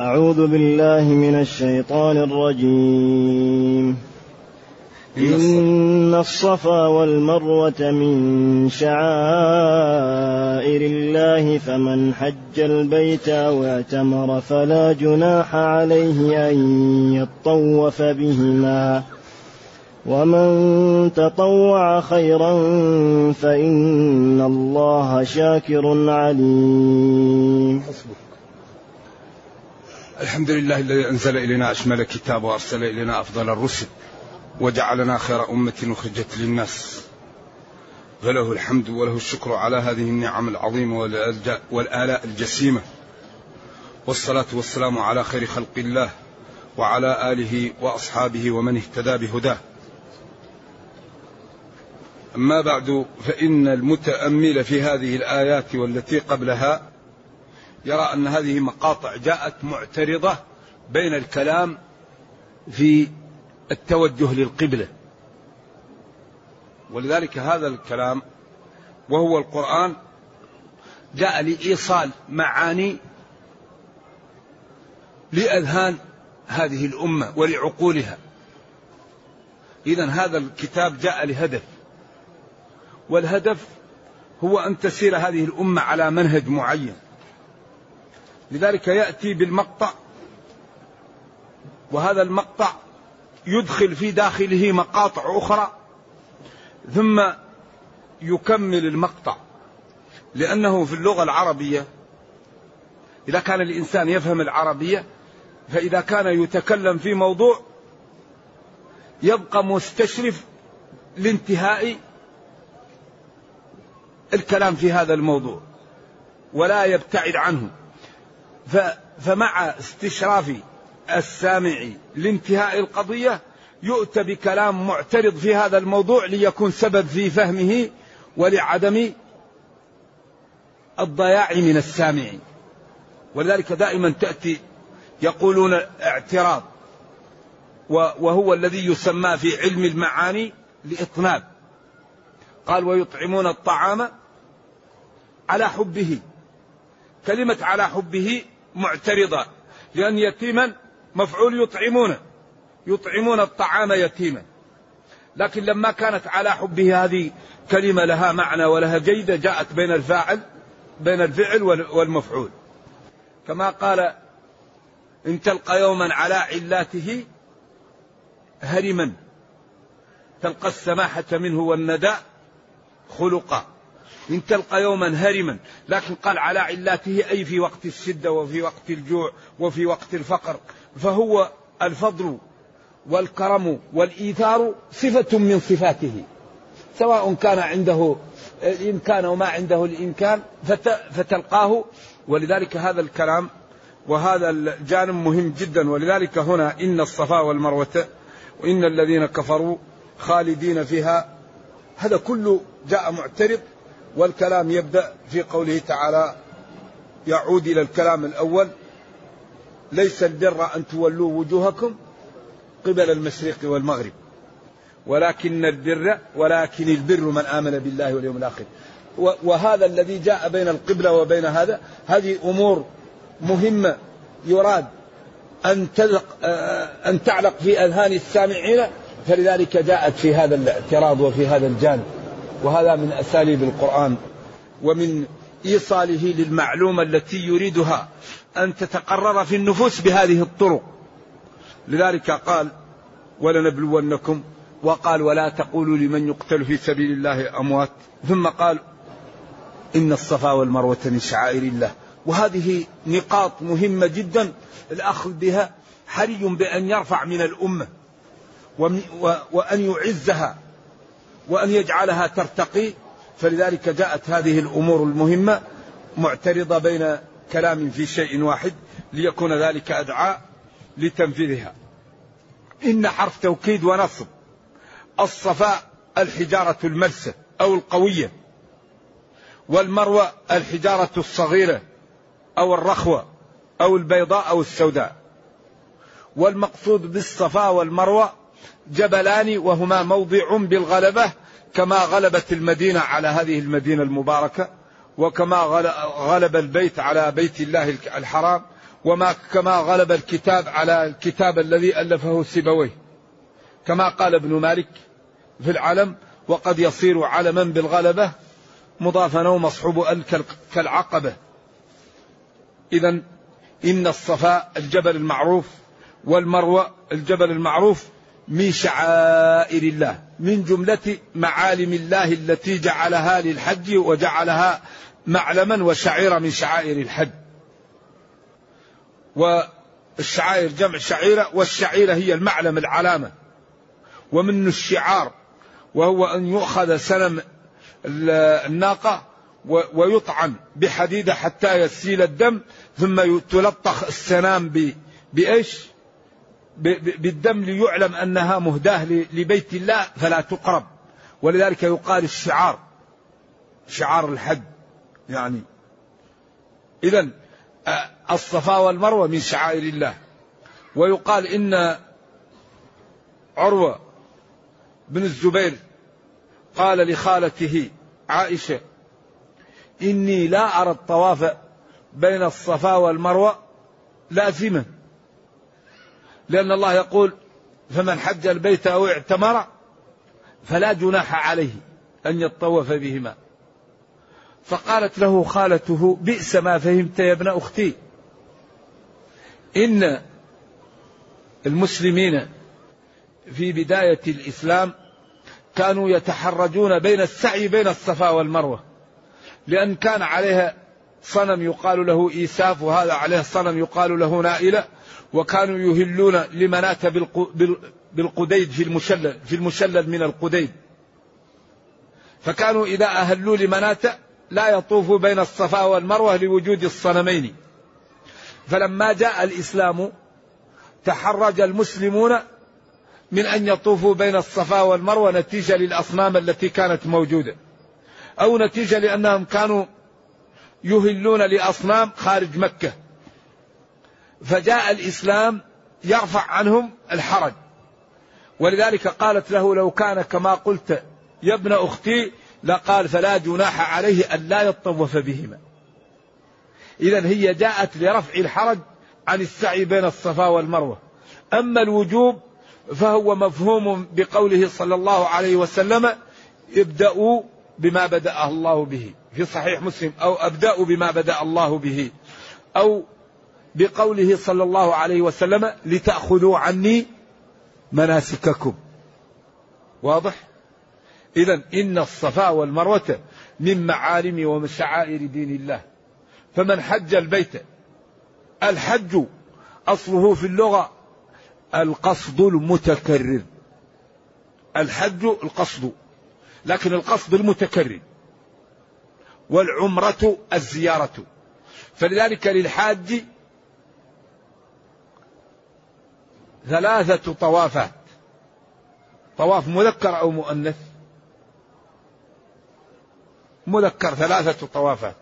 أعوذ بالله من الشيطان الرجيم. إن الصفا والمروة من شعائر الله فمن حج البيت أو اعتمر فلا جناح عليه أن يطوف بهما. ومن تطوع خيرا فإن الله شاكر عليم. الحمد لله الذي أنزل إلينا أشمل كتاب وأرسل إلينا أفضل الرسل وجعلنا خير أمة أخرجت للناس. فله الحمد وله الشكر على هذه النعم العظيمة والآلاء الجسيمة. والصلاة والسلام على خير خلق الله وعلى آله وأصحابه ومن اهتدى بهداه. أما بعد فإن المتأمل في هذه الآيات والتي قبلها يرى أن هذه مقاطع جاءت معترضة بين الكلام في التوجه للقبلة. ولذلك هذا الكلام وهو القرآن جاء لإيصال معاني لأذهان هذه الأمة ولعقولها. إذا هذا الكتاب جاء لهدف والهدف هو أن تسير هذه الأمة على منهج معين. لذلك يأتي بالمقطع. وهذا المقطع يدخل في داخله مقاطع أخرى ثم يكمل المقطع. لأنه في اللغة العربية إذا كان الإنسان يفهم العربية فإذا كان يتكلم في موضوع يبقى مستشرف لانتهاء الكلام في هذا الموضوع ولا يبتعد عنه. فمع استشراف السامع لانتهاء القضية يؤتى بكلام معترض في هذا الموضوع ليكون سبب في فهمه ولعدم الضياع من السامع. ولذلك دائما تأتي يقولون اعتراض وهو الذي يسمى في علم المعاني لإطناب. قال ويطعمون الطعام على حبه. كلمة على حبه معترضة لأن يتيما مفعول يطعمون يطعمون الطعام يتيما. لكن لما كانت على حبه هذه كلمة لها معنى ولها جيدة جاءت بين الفاعل بين الفعل والمفعول. كما قال إن تلقى يوما على علاته هرما تلقى السماحة منه والندى خلقا. إن تلقى يوما هرما لكن قال على علاته أي في وقت الشدة وفي وقت الجوع وفي وقت الفقر. فهو الفضل والكرم والإيثار صفة من صفاته. سواء كان عنده الإمكان وما عنده الإمكان فتلقاه. ولذلك هذا الكلام وهذا الجانب مهم جدا. ولذلك هنا إن الصفا والمروة وإن الذين كفروا خالدين فيها. هذا كله جاء معترض والكلام يبدأ في قوله تعالى يعود إلى الكلام الأول ليس البر أن تولوا وجوهكم قبل المشرق والمغرب ولكن البر ولكن البر من آمن بالله واليوم الآخر. وهذا الذي جاء بين القبلة وبين هذا هذه أمور مهمة يراد أن أن تعلق في أذهان السامعين فلذلك جاءت في هذا الاعتراض وفي هذا الجانب. وهذا من أساليب القرآن ومن إيصاله للمعلومة التي يريدها أن تتقرر في النفوس بهذه الطرق. لذلك قال ولنبلونكم. وقال ولا تقولوا لمن يقتل في سبيل الله أموات. ثم قال إن الصفا والمروة من شعائر الله. وهذه نقاط مهمة جدا الأخذ بها حري بأن يرفع من الأمة وأن يعزها. وأن يجعلها ترتقي. فلذلك جاءت هذه الأمور المهمة معترضة بين كلام في شيء واحد ليكون ذلك أدعى لتنفيذها. إن حرف توكيد ونصب الصفاء الحجارة الملسة أو القوية والمروة الحجارة الصغيرة أو الرخوة أو البيضاء أو السوداء والمقصود بالصفا والمروة جبلان وهما موضع بالغلبة كما غلبت المدينة على هذه المدينة المباركة وكما غلب البيت على بيت الله الحرام وما كما غلب الكتاب على الكتاب الذي ألفه سيبويه. كما قال ابن مالك في العلم وقد يصير علما بالغلبة مضافا أو مصحوب ال كالعقبة. إذا إن الصفاء الجبل المعروف والمروة الجبل المعروف من شعائر الله من جملة معالم الله التي جعلها للحج وجعلها معلما وشعيرة من شعائر الحج. والشعائر جمع شعيرة والشعيرة هي المعلم العلامة. ومن الشعار وهو أن يؤخذ سنم الناقة ويطعن بحديدة حتى يسيل الدم ثم تلطخ السنام بإيش؟ بالدم ليعلم أنها مهداة لبيت الله فلا تقرب. ولذلك يقال الشعار شعار الحج يعني. إذا الصفا والمروة من شعائر الله. ويقال إن عروة بن الزبير قال لخالته عائشة إني لا أرى الطواف بين الصفا والمروة لازما لأن الله يقول فمن حج البيت أو اعتمر فلا جناح عليه أن يطوف بهما. فقالت له خالته بئس ما فهمت يا ابن أختي. إن المسلمين في بداية الإسلام كانوا يتحرجون بين السعي بين الصفا والمروة. لأن كان عليها صنم يقال له إيساف وهذا عليه صنم يقال له نائلة. وكانوا يهلون لمناة بالقديد في المشلل في المشلل من القديد. فكانوا إذا أهلوا لمناة لا يطوفوا بين الصفا والمروة لوجود الصنمين. فلما جاء الإسلام تحرج المسلمون من أن يطوفوا بين الصفا والمروة نتيجة للأصنام التي كانت موجودة. أو نتيجة لأنهم كانوا يهلون لأصنام خارج مكة. فجاء الإسلام يرفع عنهم الحرج. ولذلك قالت له لو كان كما قلت يا ابن أختي لقال فلا جناح عليه أن لا يطوف بهما. إذا هي جاءت لرفع الحرج عن السعي بين الصفا والمروة. أما الوجوب فهو مفهوم بقوله صلى الله عليه وسلم ابدأوا بما بدأ الله به. في صحيح مسلم أو أبدأوا بما بدأ الله به. أو بقوله صلى الله عليه وسلم لتأخذوا عني مناسككم. واضح؟ إذا إن الصفا والمروة من معالم ومشعائر دين الله. فمن حج البيت الحج أصله في اللغة القصد المتكرر. الحج القصد لكن القصد المتكرر. والعمرة الزيارة. فلذلك للحاج ثلاثة طوافات. طواف مذكر أو مؤنث؟ مذكر ثلاثة طوافات.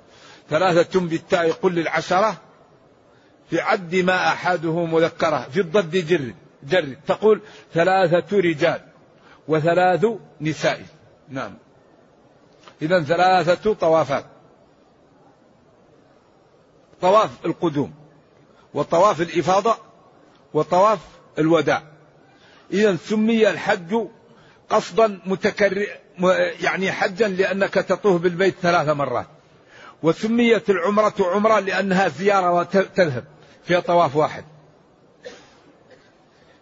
ثلاثة بالتاء قل للعشرة. في عد ما أحده مذكرة. في الضد جر جر. تقول ثلاثة رجال وثلاث نساء. نعم. إذا ثلاثة طوافات. طواف القدوم وطواف الإفاضة وطواف الوداع. إذا سمي الحج قصدا متكرر يعني حجا لأنك تطوف بالبيت ثلاث مرات. وسميت العمرة عمرة لأنها زيارة وتذهب فيها طواف واحد.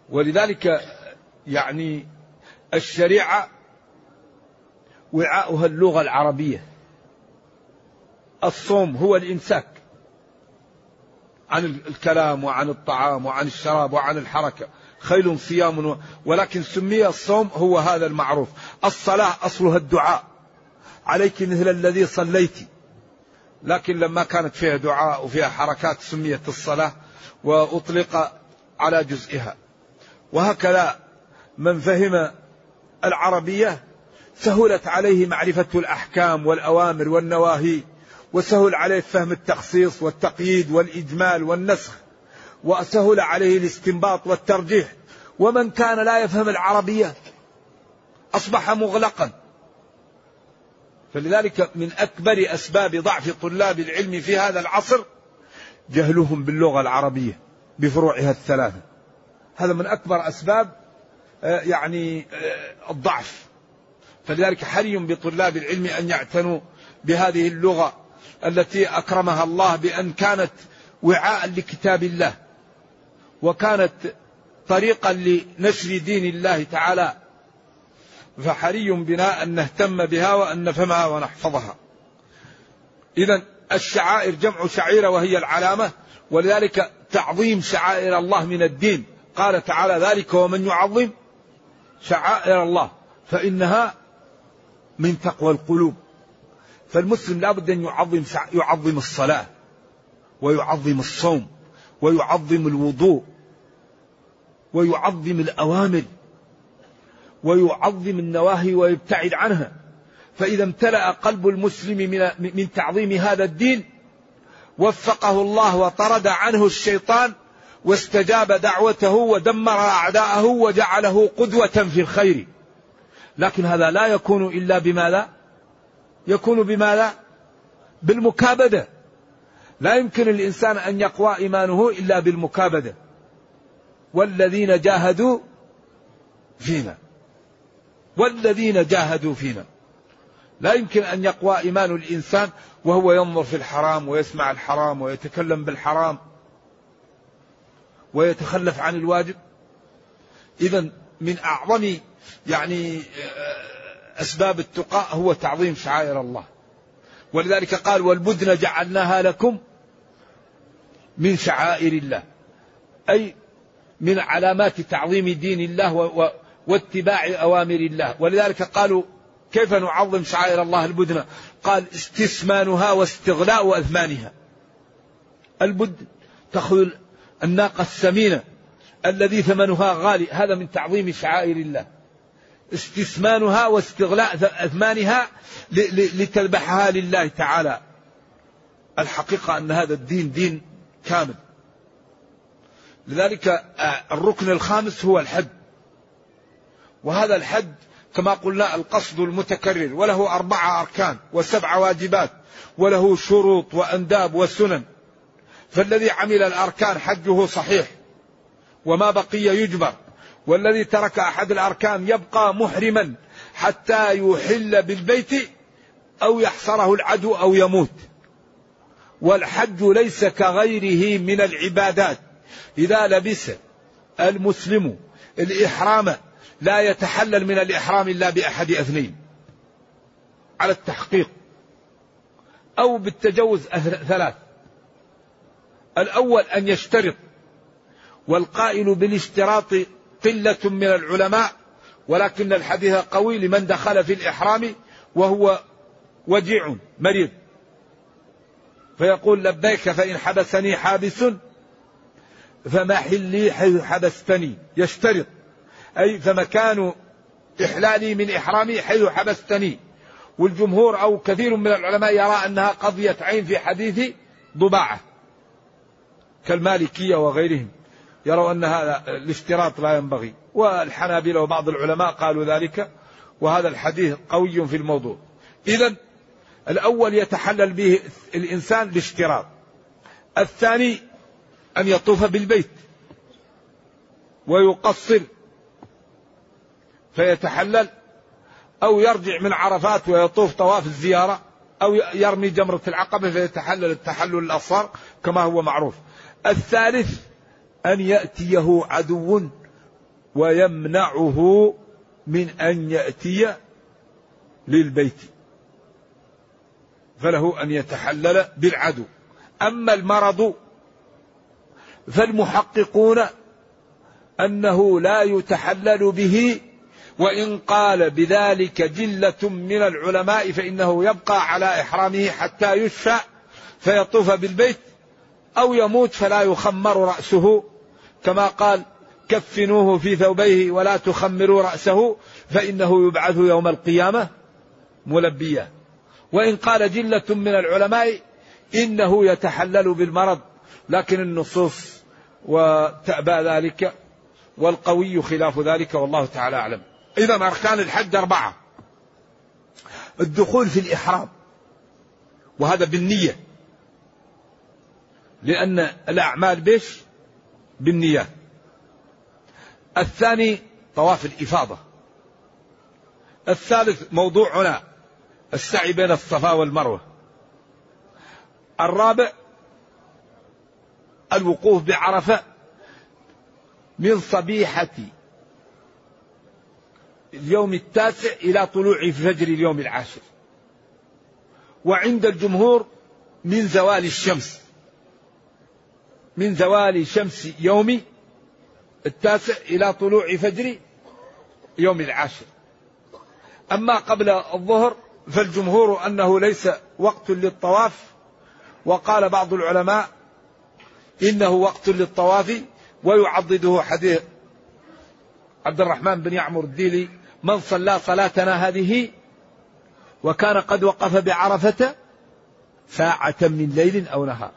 ولذلك يعني الشريعة وعاؤها اللغة العربية. الصوم هو الإمساك. عن الكلام وعن الطعام وعن الشراب وعن الحركة. خيل صيام ولكن سمي الصوم هو هذا المعروف. الصلاة أصلها الدعاء. عليك مثل الذي صليت. لكن لما كانت فيها دعاء وفيها حركات سميت الصلاة وأطلق على جزئها. وهكذا من فهم العربية سهلت عليه معرفة الأحكام والأوامر والنواهي. وسهل عليه فهم التخصيص والتقييد والإجمال والنسخ وسهل عليه الاستنباط والترجيح. ومن كان لا يفهم العربية أصبح مغلقا. فلذلك من أكبر أسباب ضعف طلاب العلم في هذا العصر جهلهم باللغة العربية بفروعها الثلاثة. هذا من أكبر أسباب آه، يعني آه، الضعف. فلذلك حري بطلاب العلم أن يعتنوا بهذه اللغة. التي أكرمها الله بأن كانت وعاء لكتاب الله وكانت طريقا لنشر دين الله تعالى فحري بنا أن نهتم بها وأن نفهمها ونحفظها. إذا الشعائر جمع شعيرة وهي العلامة ولذلك تعظيم شعائر الله من الدين. قال تعالى ذلك ومن يعظم شعائر الله فإنها من تقوى القلوب. فالمسلم لابد أن يعظم يعظم الصلاة ويعظم الصوم ويعظم الوضوء ويعظم الأوامر ويعظم النواهي ويبتعد عنها. فإذا امتلأ قلب المسلم من, من تعظيم هذا الدين وفقه الله وطرد عنه الشيطان واستجاب دعوته ودمر أعداءه وجعله قدوة في الخير. لكن هذا لا يكون إلا بماذا؟ يكون بماذا بالمكابدة. لا يمكن الإنسان أن يقوى إيمانه إلا بالمكابدة. والذين جاهدوا فينا. والذين جاهدوا فينا. لا يمكن أن يقوى إيمان الإنسان وهو ينظر في الحرام ويسمع الحرام ويتكلم بالحرام ويتخلف عن الواجب. إذا من أعظم يعني آه، أسباب التقاء هو تعظيم شعائر الله. ولذلك قال والبدن جعلناها لكم من شعائر الله. أي من علامات تعظيم دين الله واتباع أوامر الله. ولذلك قالوا كيف نعظم شعائر الله البدنة قال استثمانها واستغلاء أثمانها. البد تأخذ الناقة السمينة الذي ثمنها غالي. هذا من تعظيم شعائر الله. استثمانها واستغلاء أثمانها لتذبحها لله تعالى. الحقيقة أن هذا الدين دين كامل. لذلك آه، الركن الخامس هو الحد. وهذا الحد كما قلنا القصد المتكرر وله أربعة أركان وسبع واجبات وله شروط وأنداب وسنن. فالذي عمل الأركان حجه صحيح وما بقي يجبر. والذي ترك أحد الأركان يبقى محرما حتى يحل بالبيت أو يحصره العدو أو يموت. والحج ليس كغيره من العبادات. إذا لبس المسلم الإحرام لا يتحلل من الإحرام إلا بأحد أثنين. على التحقيق. أو بالتجوز ثلاث. الأول أن يشترط. والقائل بالاشتراط قلة من العلماء ولكن الحديث قوي لمن دخل في الإحرام وهو وجيع مريض. فيقول لبيك فإن حبسني حابس فمحلي حيث حبستني. يشترط. أي فمكان إحلالي من إحرامي حيث حبستني. والجمهور أو كثير من العلماء يرى أنها قضية عين في حديث ضباعة كالمالكية وغيرهم. يروا أن هذا الاشتراط لا ينبغي. والحنابلة وبعض العلماء قالوا ذلك وهذا الحديث قوي في الموضوع. إذا الأول يتحلل به الإنسان الاشتراط. الثاني أن يطوف بالبيت ويقصر فيتحلل أو يرجع من عرفات ويطوف طواف الزيارة أو يرمي جمرة العقبة فيتحلل التحلل الأصغر كما هو معروف. الثالث أن يأتيه عدو ويمنعه من أن يأتي للبيت. فله أن يتحلل بالعدو. أما المرض فالمحققون أنه لا يتحلل به وإن قال بذلك جلة من العلماء فإنه يبقى على إحرامه حتى يشفى فيطوف بالبيت. أو يموت فلا يخمر رأسه كما قال كفنوه في ثوبيه ولا تخمروا رأسه فإنه يبعث يوم القيامة ملبيا وإن قال جلة من العلماء إنه يتحلل بالمرض لكن النصوص وتأبى ذلك والقوي خلاف ذلك والله تعالى أعلم. إذا أركان الحج أربعة الدخول في الإحرام وهذا بالنية لأن الأعمال بش بالنيات. الثاني طواف الإفاضة. الثالث موضوعنا السعي بين الصفا والمروة. الرابع الوقوف بعرفة من صبيحة اليوم التاسع إلى طلوع فجر اليوم العاشر. وعند الجمهور من زوال الشمس. من زوال شمس يوم التاسع إلى طلوع فجر يوم العاشر. أما قبل الظهر فالجمهور أنه ليس وقت للطواف وقال بعض العلماء إنه وقت للطواف ويعضده حديث عبد الرحمن بن يعمر الديلي من صلى صلاتنا هذه وكان قد وقف بعرفة ساعة من ليل أو نهار.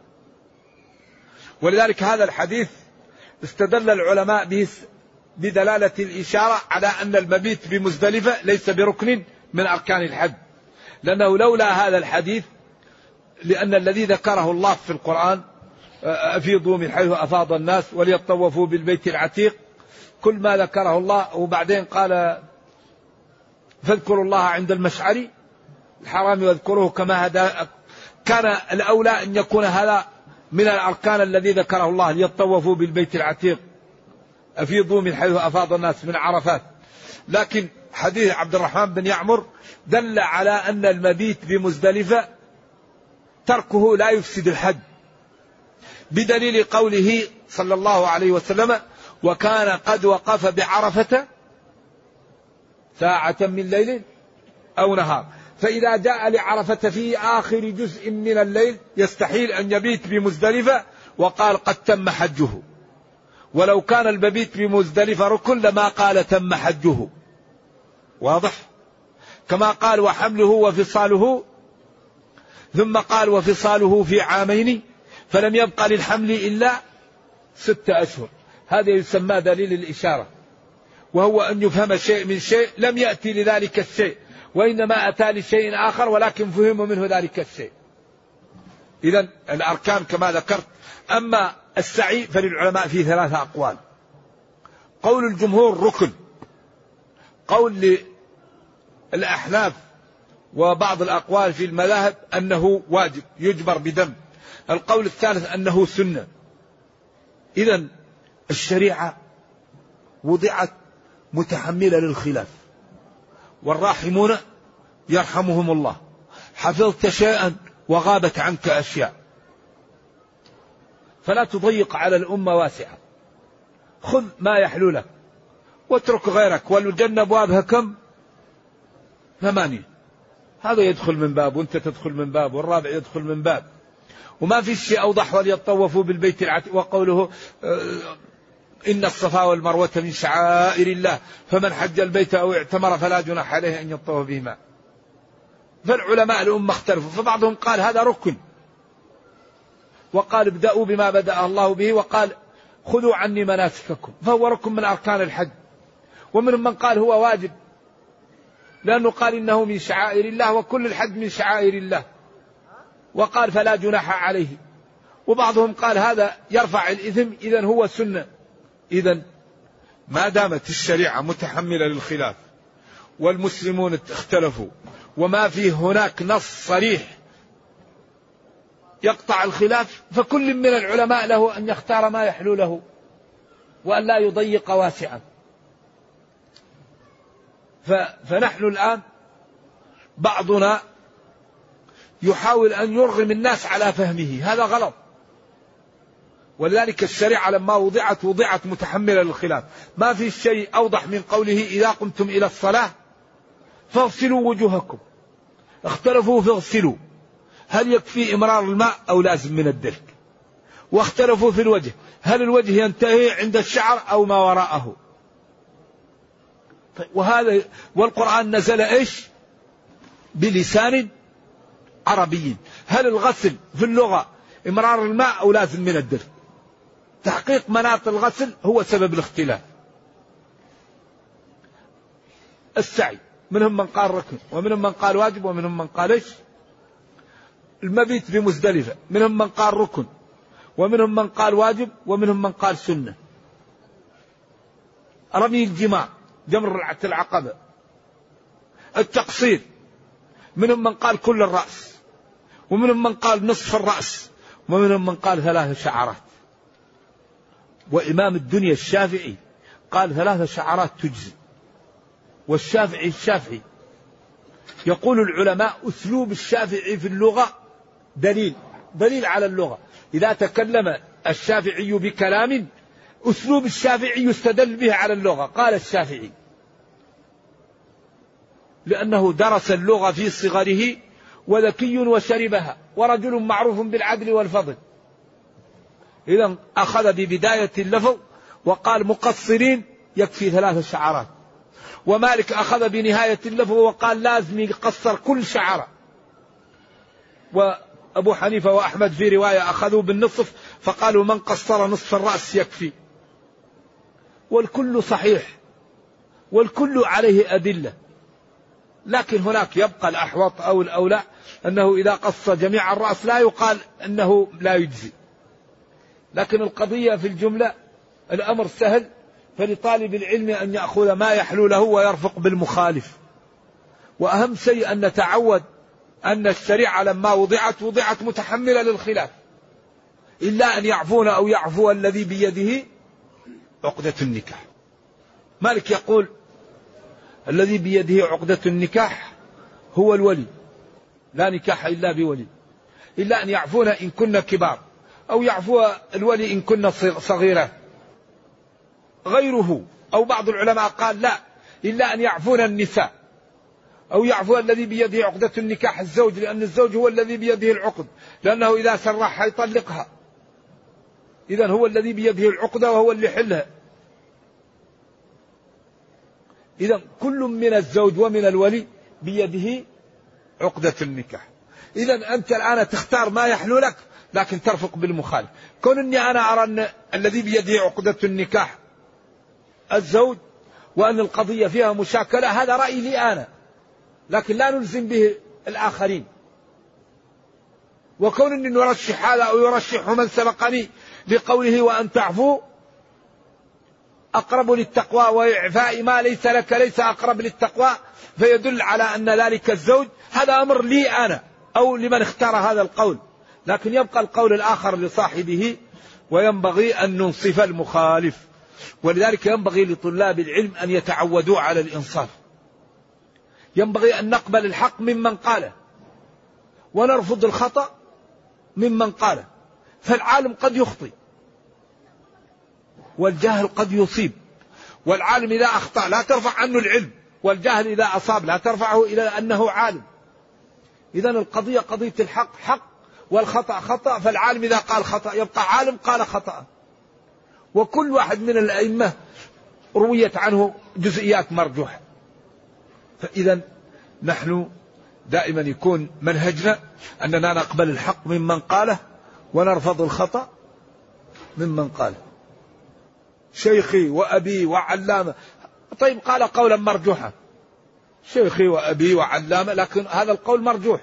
ولذلك هذا الحديث استدل العلماء به بدلالة الإشارة على أن المبيت بمزدلفة ليس بركن من أركان الحج. لأنه لولا هذا الحديث لأن الذي ذكره الله في القرآن أفيضوا من حيث أفاض الناس وليطوفوا بالبيت العتيق. كل ما ذكره الله وبعدين قال فاذكروا الله عند المشعر الحرام واذكروه كما هدى كان الأولى أن يكون هذا من الأركان الذي ذكره الله ليطوفوا بالبيت العتيق. أفيضوا من حيث أفاض الناس من عرفات. لكن حديث عبد الرحمن بن يعمر دل على أن المبيت بمزدلفة تركه لا يفسد الحج. بدليل قوله صلى الله عليه وسلم وكان قد وقف بعرفة ساعة من ليل أو نهار. فإذا جاء لعرفة في آخر جزء من الليل يستحيل أن يبيت بمزدلفة وقال قد تم حجه. ولو كان المبيت بمزدلفة ركن لما قال تم حجه. واضح؟ كما قال وحمله وفصاله ثم قال وفصاله في عامين فلم يبقى للحمل إلا ستة أشهر. هذا يسمى دليل الإشارة. وهو أن يفهم شيء من شيء لم يأتي لذلك الشيء. وإنما أتى لشيء آخر ولكن فهم منه ذلك الشيء. إذا الأركان كما ذكرت. أما السعي فللعلماء فيه ثلاثة أقوال. قول الجمهور ركن. قول للأحناف وبعض الأقوال في المذاهب أنه واجب يجبر بدم. القول الثالث أنه سنة. إذا الشريعة وضعت متحملة للخلاف. والراحمون يرحمهم الله. حفظت شيئا وغابت عنك أشياء. فلا تضيق على الأمة واسعة. خذ ما يحلو لك. واترك غيرك. والجنة أبوابها كم؟ ثمانية. هذا يدخل من باب وانت تدخل من باب والرابع يدخل من باب. وما في شيء أوضح وليطوفوا بالبيت العتيق. وقوله آه، إن الصفا والمروة من شعائر الله فمن حج البيت أو اعتمر فلا جناح عليه أن يطوف بهما. فالعلماء الأمة اختلفوا فبعضهم قال هذا ركن. وقال ابدأوا بما بدأ الله به وقال خذوا عني مناسككم فهو ركن من أركان الحج. ومنهم من قال هو واجب لأنه قال إنه من شعائر الله وكل الحج من شعائر الله. وقال فلا جناح عليه. وبعضهم قال هذا يرفع الإثم إذا هو سنة. إذا ما دامت الشريعة متحملة للخلاف والمسلمون اختلفوا وما في هناك نص صريح يقطع الخلاف فكل من العلماء له أن يختار ما يحلو له وأن لا يضيق واسعا فنحن الآن بعضنا يحاول أن يرغم الناس على فهمه هذا غلط. ولذلك الشريعة لما وضعت وضعت متحملة للخلاف. ما في شيء أوضح من قوله إذا قمتم إلى الصلاة فاغسلوا وجوهكم. اختلفوا في اغسلوا هل يكفي إمرار الماء أو لازم من الدلك؟ واختلفوا في الوجه. هل الوجه ينتهي عند الشعر أو ما وراءه؟ طيب، وهذا والقرآن نزل إيش؟ بلسان عربي. هل الغسل في اللغة إمرار الماء أو لازم من الدلك؟ تحقيق مناط الغسل هو سبب الاختلاف. السعي منهم من قال ركن ومنهم من قال واجب ومنهم من قال إيش؟ المبيت بمزدلفة منهم من قال ركن ومنهم من قال واجب ومنهم من قال سنة. رمي الجماع جمر العقبة. التقصير منهم من قال كل الرأس ومنهم من قال نصف الرأس ومنهم من قال ثلاث شعرات. وإمام الدنيا الشافعي قال ثلاث شعرات تجزي. والشافعي الشافعي. يقول العلماء أسلوب الشافعي في اللغة دليل دليل على اللغة. إذا تكلم الشافعي بكلام أسلوب الشافعي يستدل به على اللغة. قال الشافعي. لأنه درس اللغة في صغره وذكي وشربها ورجل معروف بالعدل والفضل. إذا أخذ ببداية اللفظ وقال مقصرين يكفي ثلاث شعرات. ومالك أخذ بنهاية اللفظ وقال لازم يقصر كل شعرة. وأبو حنيفة وأحمد في رواية أخذوا بالنصف فقالوا من قصر نصف الرأس يكفي. والكل صحيح. والكل عليه أدلة. لكن هناك يبقى الأحوط أو الأولى أنه إذا قص جميع الرأس لا يقال أنه لا يجزي. لكن القضية في الجملة الأمر سهل فلطالب العلم أن يأخذ ما يحلو له ويرفق بالمخالف. وأهم شيء أن نتعود أن الشريعة لما وضعت وضعت متحملة للخلاف. إلا أن يعفون أو يعفو الذي بيده عقدة النكاح. مالك يقول الذي بيده عقدة النكاح هو الولي لا نكاح إلا بولي. إلا أن يعفون إن كنا كبار. أو يعفو الولي إن كنا صغيرات غيره أو بعض العلماء قال لا إلا أن يعفون النساء. أو يعفو الذي بيده عقدة النكاح الزوج لأن الزوج هو الذي بيده العقد لأنه إذا سرح يطلقها. إذا هو الذي بيده العقدة وهو اللي يحلها. إذا كل من الزوج ومن الولي بيده عقدة النكاح. إذا أنت الآن تختار ما يحلو لك لكن ترفق بالمخالف. كون أني أنا أرى أن الذي بيده عقدة النكاح الزوج وأن القضية فيها مشاكلة هذا رأيي لي أنا. لكن لا نلزم به الآخرين. وكون أني نرشح هذا أو يرشح من سبقني بقوله وأن تعفو أقرب للتقوى وإعفاء ما ليس لك ليس أقرب للتقوى فيدل على أن ذلك الزوج هذا أمر لي أنا أو لمن اختار هذا القول. لكن يبقى القول الآخر لصاحبه وينبغي أن ننصف المخالف. ولذلك ينبغي لطلاب العلم أن يتعودوا على الإنصاف. ينبغي أن نقبل الحق ممن قاله ونرفض الخطأ ممن قاله فالعالم قد يخطئ والجاهل قد يصيب. والعالم إذا أخطأ لا ترفع عنه العلم والجاهل إذا أصاب لا ترفعه إلى أنه عالم. إذا القضية قضية الحق حق والخطأ خطأ فالعالم إذا قال خطأ يبقى عالم قال خطأ. وكل واحد من الأئمة رويت عنه جزئيات مرجوحة. فإذا نحن دائما يكون منهجنا أننا نقبل الحق ممن قاله ونرفض الخطأ ممن قاله. شيخي وأبي وعلامة. طيب قال قولا مرجوحا. شيخي وأبي وعلامة لكن هذا القول مرجوح.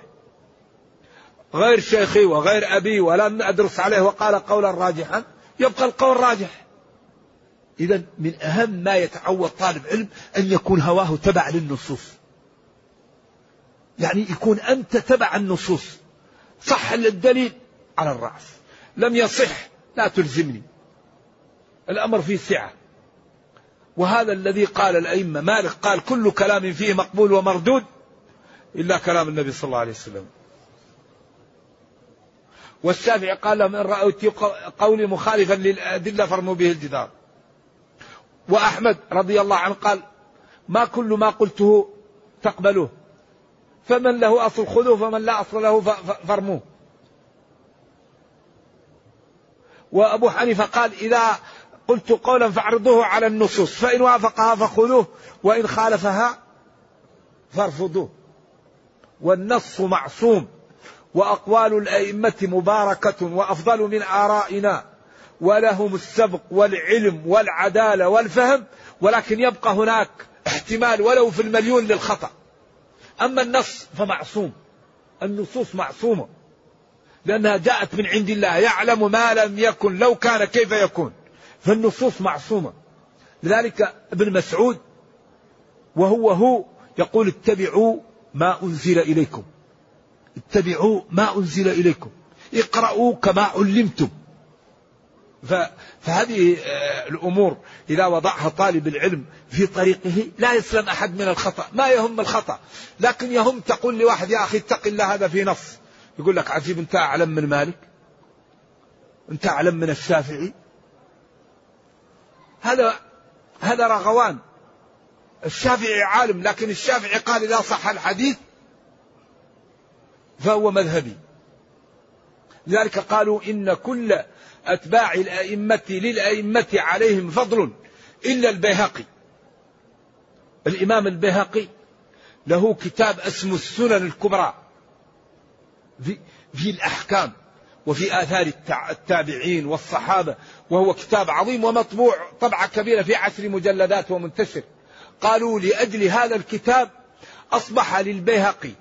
غير شيخي وغير أبي ولم أدرس عليه وقال قولا راجحا يبقى القول راجح. إذا من أهم ما يتعود طالب علم أن يكون هواه تبع للنصوص. يعني يكون أنت تبع النصوص. صح الدليل على الرأس. لم يصح؟ لا تلزمني. الأمر فيه سعة. وهذا الذي قال الأئمة مالك قال كل كلام فيه مقبول ومردود إلا كلام النبي صلى الله عليه وسلم. والشافعي قال إن رأيت قولي مخالفا للأدلة فرموا به الجدار. وأحمد رضي الله عنه قال ما كل ما قلته تقبلوه. فمن له أصل خذوه فمن لا أصل له فرموه. وأبو حنيفة قال إذا قلت قولا فاعرضوه على النصوص فإن وافقها فخذوه وإن خالفها فارفضوه. والنص معصوم. وأقوال الأئمة مباركة وأفضل من آرائنا. ولهم السبق والعلم والعدالة والفهم ولكن يبقى هناك احتمال ولو في المليون للخطأ. أما النص فمعصوم. النصوص معصومة. لأنها جاءت من عند الله يعلم ما لم يكن لو كان كيف يكون. فالنصوص معصومة. لذلك ابن مسعود وهو هو يقول اتبعوا ما أنزل إليكم. اتبعوا ما أنزل إليكم. اقرأوا كما علمتم. فهذه آه، الأمور إذا وضعها طالب العلم في طريقه لا يسلم أحد من الخطأ. ما يهم الخطأ. لكن يهم تقول لواحد يا أخي اتق الله هذا في نص. يقول لك عجيب أنت أعلم من مالك؟ أنت أعلم من الشافعي؟ هذا هذا رغوان. الشافعي عالم لكن الشافعي قال إذا صح الحديث فهو مذهبي. لذلك قالوا إن كل أتباع الأئمة للأئمة عليهم فضل إلا البيهقي. الإمام البيهقي له كتاب اسمه السنن الكبرى في, في الأحكام وفي آثار التابعين والصحابة وهو كتاب عظيم ومطبوع طبعة كبيرة في عشر مجلدات ومنتشر. قالوا لأجل هذا الكتاب أصبح للبيهقي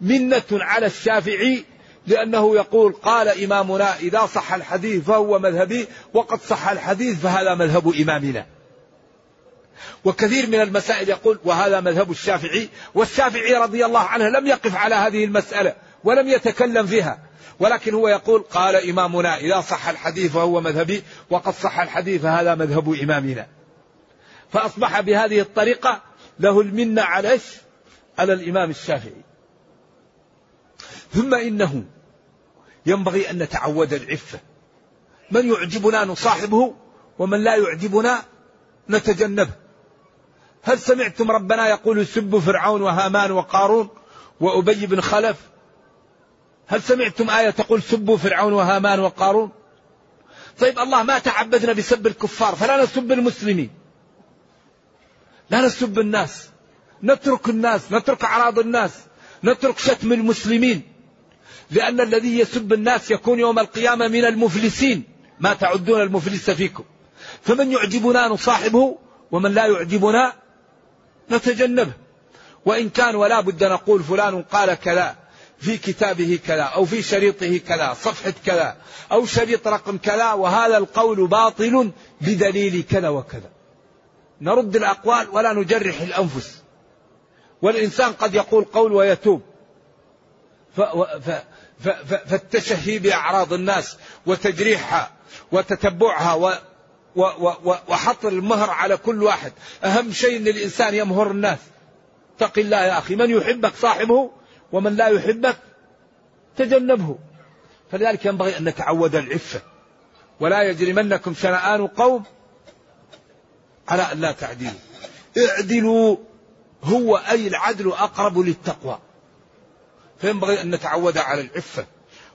منة على الشافعي لأنه يقول قال إمامنا إذا صح الحديث فهو مذهبي وقد صح الحديث فهذا مذهب إمامنا. وكثير من المسائل يقول وهذا مذهب الشافعي والشافعي رضي الله عنه لم يقف على هذه المسألة ولم يتكلم فيها. ولكن هو يقول قال إمامنا إذا صح الحديث فهو مذهبي وقد صح الحديث فهذا مذهب إمامنا. فأصبح بهذه الطريقة له المنة على على الإمام الشافعي. ثم إنه ينبغي أن نتعود العفة من يعجبنا نصاحبه ومن لا يعجبنا نتجنبه. هل سمعتم ربنا يقول سبوا فرعون وهامان وقارون وأبي بن خلف؟ هل سمعتم آية تقول سبوا فرعون وهامان وقارون؟ طيب الله ما تعبدنا بسب الكفار فلا نسب المسلمين. لا نسب الناس. نترك الناس نترك أعراض الناس نترك شتم المسلمين. لأن الذي يسب الناس يكون يوم القيامة من المفلسين. ما تعدون المفلس فيكم. فمن يعجبنا نصاحبه ومن لا يعجبنا نتجنبه. وإن كان ولا بد نقول فلان قال كذا في كتابه كذا أو في شريطه كذا صفحة كذا أو شريط رقم كذا وهذا القول باطل بدليل كذا وكذا. نرد الأقوال ولا نجرح الأنفس. والإنسان قد يقول قول ويتوب. فالتشهي بأعراض الناس وتجريحها وتتبعها و و و وحط المهر على كل واحد. أهم شيء أن الإنسان يمهر الناس. اتق الله يا أخي. من يحبك صاحبه ومن لا يحبك تجنبه. فلذلك ينبغي أن نتعود العفة. ولا يجرمنكم شنآن قوم على أن لا تعدلوا. اعدلوا. هو أي العدل أقرب للتقوى. فينبغي أن نتعود على العفة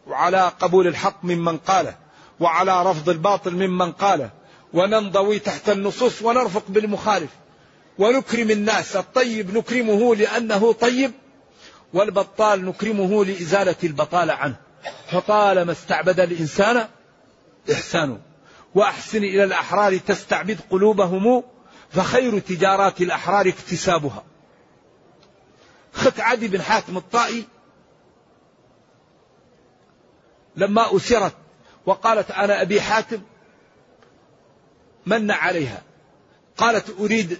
وعلى قبول الحق ممن قاله وعلى رفض الباطل ممن قاله وننضوي تحت النصوص ونرفق بالمخالف ونكرم الناس. الطيب نكرمه لأنه طيب والبطال نكرمه لإزالة البطالة عنه. فطالما استعبد الإنسان إحسانه وأحسن إلى الأحرار تستعبد قلوبهم فخير تجارات الأحرار اكتسابها. خت عدي بن حاتم الطائي لما أسرت وقالت أنا أبي حاتم من عليها؟ قالت أريد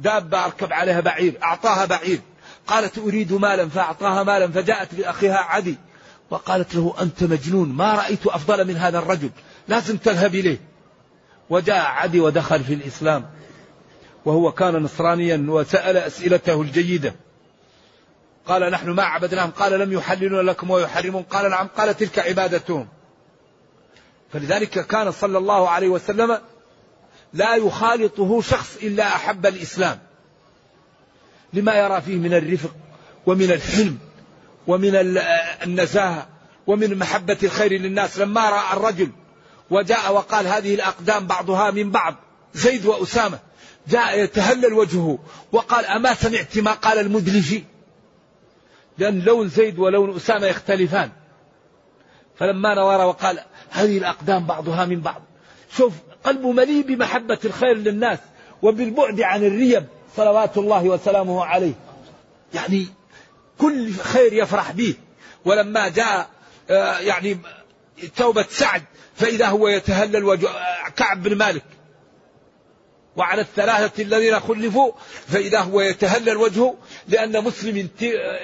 دابة أركب عليها بعير أعطاها بعير. قالت أريد مالا فأعطاها مالا فجاءت لأخيها عدي. وقالت له أنت مجنون ما رأيت أفضل من هذا الرجل لازم تذهب إليه. وجاء عدي ودخل في الإسلام وهو كان نصرانيا وسأل أسئلته الجيدة. قال نحن ما عبدناهم. قال لم يحللون لكم ويحرمون. قال نعم. قال تلك عبادتهم. فلذلك كان صلى الله عليه وسلم لا يخالطه شخص إلا أحب الإسلام. لما يرى فيه من الرفق ومن الحلم ومن النزاهة ومن محبة الخير للناس. لما رأى الرجل وجاء وقال هذه الأقدام بعضها من بعض. زيد وأسامة. جاء يتهلل وجهه وقال أما سمعت ما قال المدلجي لأن لون زيد ولون أسامة يختلفان. فلما نظر وقال هذه الأقدام بعضها من بعض. شوف قلبه مليء بمحبة الخير للناس وبالبعد عن الريب صلوات الله وسلامه عليه. يعني كل خير يفرح به. ولما جاء آه، يعني توبة سعد فإذا هو يتهلل وجه كعب بن مالك وعلى الثلاثة الذين خلفوا فإذا هو يتهلل وجهه لأن مسلم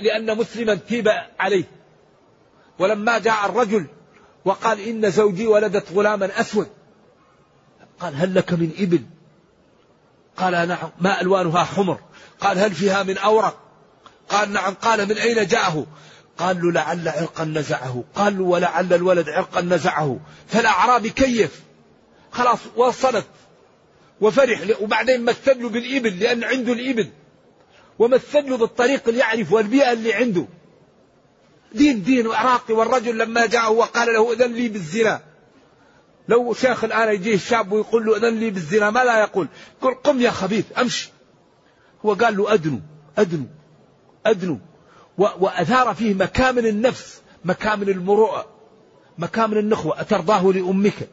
لأن مسلما تيب عليه. ولما جاء الرجل وقال إن زوجي ولدت غلاما أسود قال هل لك من إبل؟ قال نعم ما ألوانها حمر؟ قال هل فيها من أورق؟ قال نعم قال من أين جاءه؟ قال له لعل عرقا نزعه. قال له ولعل الولد عرقا نزعه. فالأعرابي كيف؟ خلاص وصلت. وفرح وبعدين مثل له بالإبل لأن عنده الإبل. ومثل له بالطريق اللي يعرف والبيئة اللي عنده. دين دين عراقي والرجل لما جاءه وقال له إذن لي بالزنا. لو شيخ الآن يجيه الشاب ويقول له إذن لي بالزنا ما لا يقول. يقول قم يا خبيث أمشي. هو قال له أدنو أدنو أدنو. وأثار فيه مكامن النفس مكامن المروءة مكامن النخوة. أترضاه لأمك؟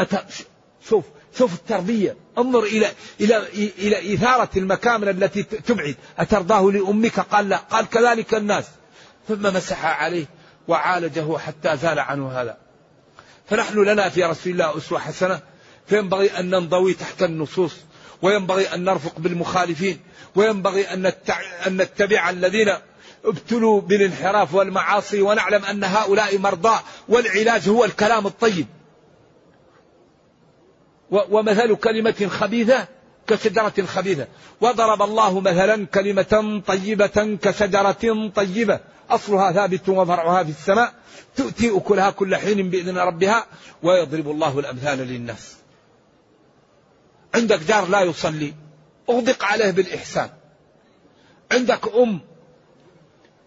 أت... شوف شوف التربية. انظر إلى إلى إلى إثارة المكامن التي تبعد. أترضاه لأمك؟ قال لا. قال كذلك الناس. ثم مسح عليه وعالجه حتى زال عنه هذا. فنحن لنا في رسول الله أسوة حسنة. فينبغي أن ننضوي تحت النصوص. وينبغي أن نرفق بالمخالفين. وينبغي أن نتبع الذين ابتلوا بالانحراف والمعاصي. ونعلم أن هؤلاء مرضى. والعلاج هو الكلام الطيب. ومثل كلمة خبيثة كشجرة خبيثة. وضرب الله مثلا كلمة طيبة كشجرة طيبة. أصلها ثابت وفرعها في السماء. تؤتي أكلها كل حين بإذن ربها ويضرب الله الأمثال للناس. عندك جار لا يصلي. أغدق عليه بالإحسان. عندك أم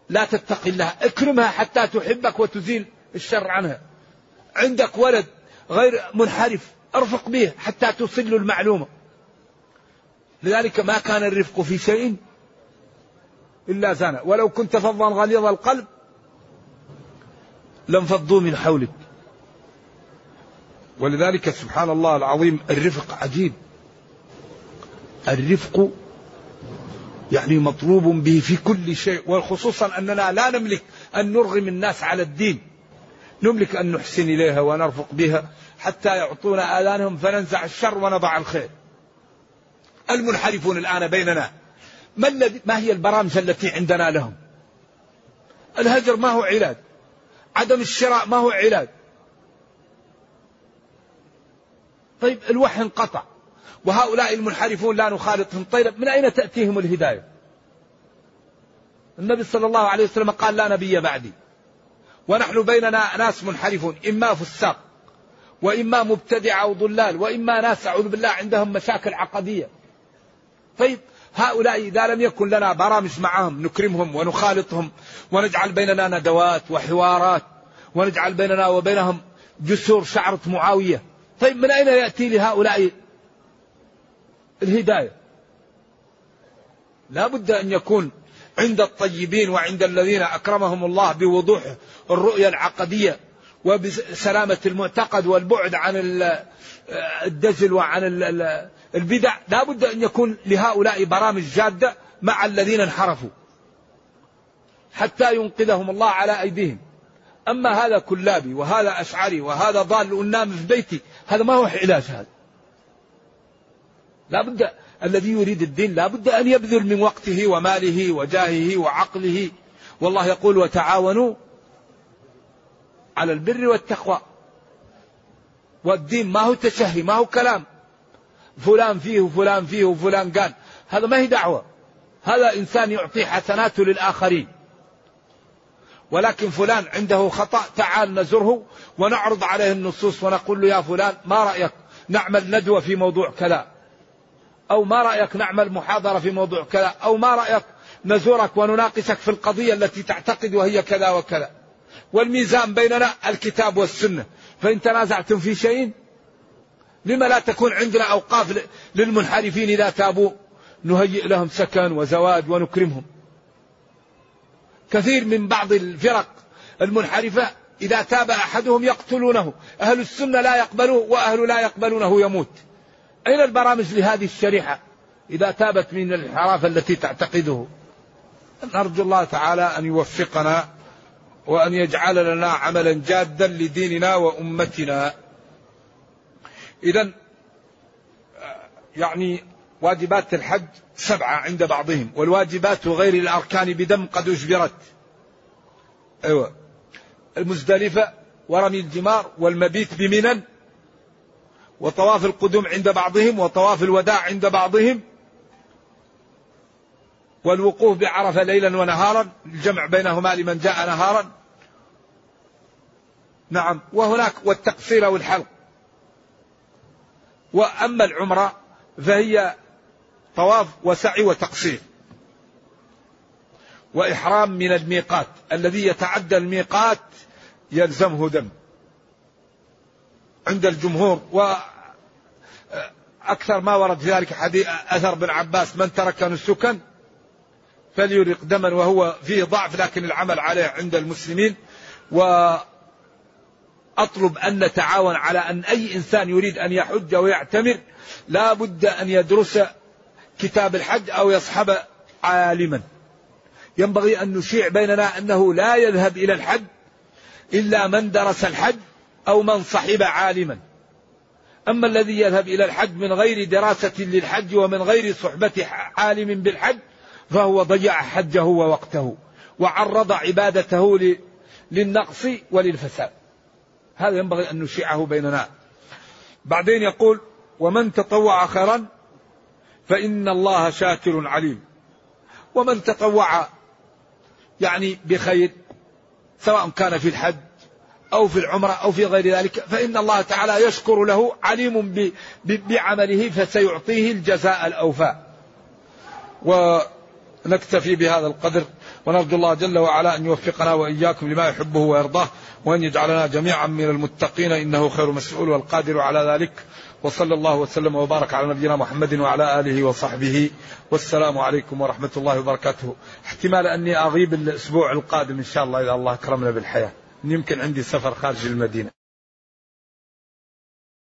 لا تتقي الله. اكرمها حتى تحبك وتزيل الشر عنها. عندك ولد غير منحرف. أرفق به حتى توصل له المعلومة. لذلك ما كان الرفق في شيء إلا زانه ولو كنت فظا غليظ القلب لانفضوا من حولك. ولذلك سبحان الله العظيم الرفق عجيب. الرفق يعني مطلوب به في كل شيء وخصوصا أننا لا نملك أن نرغم الناس على الدين. نملك أن نحسن إليها ونرفق بها. حتى يعطونا آذانهم فننزع الشر ونضع الخير. المنحرفون الآن بيننا. ما, الذي ما هي البرامج التي عندنا لهم؟ الهجر ما هو علاج. عدم الشراء ما هو علاج. طيب الوحي انقطع. وهؤلاء المنحرفون لا نخالطهم. طيب من أين تأتيهم الهداية؟ النبي صلى الله عليه وسلم قال لا نبي بعدي. ونحن بيننا ناس منحرفون إما فساق. وإما مبتدع أو ضلال وإما ناس أعوذ بالله عندهم مشاكل عقدية. طيب هؤلاء إذا لم يكن لنا برامج معهم نكرمهم ونخالطهم ونجعل بيننا ندوات وحوارات ونجعل بيننا وبينهم جسور شعرة معاوية. طيب من أين يأتي لهؤلاء الهداية؟ لا بد أن يكون عند الطيبين وعند الذين أكرمهم الله بوضوح الرؤية العقدية. وبسلامة المعتقد والبعد عن الدجل وعن البدع. لا بد أن يكون لهؤلاء برامج جادة مع الذين انحرفوا حتى ينقذهم الله على أيديهم. أما هذا كلابي وهذا أشعري وهذا ضال أنام في بيتي هذا ما هو علاج هذا. لا بد الذي يريد الدين لا بد أن يبذل من وقته وماله وجاهه وعقله. والله يقول وتعاونوا على البر والتقوى. والدين ما هو تشهي ما هو كلام. فلان فيه وفلان فيه وفلان قال. هذا ما هي دعوة. هذا إنسان يعطي حسناته للآخرين. ولكن فلان عنده خطأ تعال نزره ونعرض عليه النصوص ونقول له يا فلان ما رأيك نعمل ندوة في موضوع كذا؟ أو ما رأيك نعمل محاضرة في موضوع كذا؟ أو ما رأيك نزورك ونناقشك في القضية التي تعتقد وهي كذا وكذا؟ والميزان بيننا الكتاب والسنة. فإن تنازعتم في شيء لما لا تكون عندنا أوقاف للمنحرفين إذا تابوا نهيئ لهم سكن وزواج ونكرمهم. كثير من بعض الفرق المنحرفة إذا تاب أحدهم يقتلونه. أهل السنة لا يقبلوه وأهل لا يقبلونه يموت. أين البرامج لهذه الشريحة؟ إذا تابت من الانحراف التي تعتقده. نرجو الله تعالى أن يوفقنا وأن يجعل لنا عملا جادا لديننا وأمتنا. إذا يعني واجبات الحج سبعة عند بعضهم والواجبات غير الأركان بدم قد أجبرت. أيوة. المزدلفة ورمي الجمار والمبيت بمنن وطواف القدوم عند بعضهم وطواف الوداع عند بعضهم. والوقوف بعرفة ليلا ونهارا الجمع بينهما لمن جاء نهارا. نعم وهناك والتقصير والحلق. وأما العمرة فهي طواف وسعي وتقصير. وإحرام من الميقات الذي يتعدى الميقات يلزمه دم. عند الجمهور وأكثر ما ورد في ذلك حديث أثر بن عباس من ترك نسكا فليرق دما وهو فيه ضعف لكن العمل عليه عند المسلمين. وأطلب أن نتعاون على أن أي إنسان يريد أن يحج ويعتمر لا بد أن يدرس كتاب الحج أو يصحب عالما. ينبغي أن نشيع بيننا أنه لا يذهب إلى الحج إلا من درس الحج أو من صحب عالما. أما الذي يذهب إلى الحج من غير دراسة للحج ومن غير صحبة عالم بالحج فهو ضيع حجه ووقته وعرض عبادته للنقص وللفساد. هذا ينبغي أن نشيعه بيننا. بعدين يقول ومن تطوع خيرا فإن الله شاكر عليم. ومن تطوع يعني بخير سواء كان في الحج أو في العمرة أو في غير ذلك فإن الله تعالى يشكر له عليم بعمله فسيعطيه الجزاء الأوفى. ونكتفي بهذا القدر ونرجو الله جل وعلا أن يوفقنا وإياكم لما يحبه ويرضاه وأن يجعلنا جميعا من المتقين إنه خير مسؤول والقادر على ذلك وصلى الله وسلم وبارك على نبينا محمد وعلى آله وصحبه والسلام عليكم ورحمة الله وبركاته احتمال أني أغيب الأسبوع القادم إن شاء الله إذا الله أكرمنا بالحياة يمكن عندي سفر خارج المدينة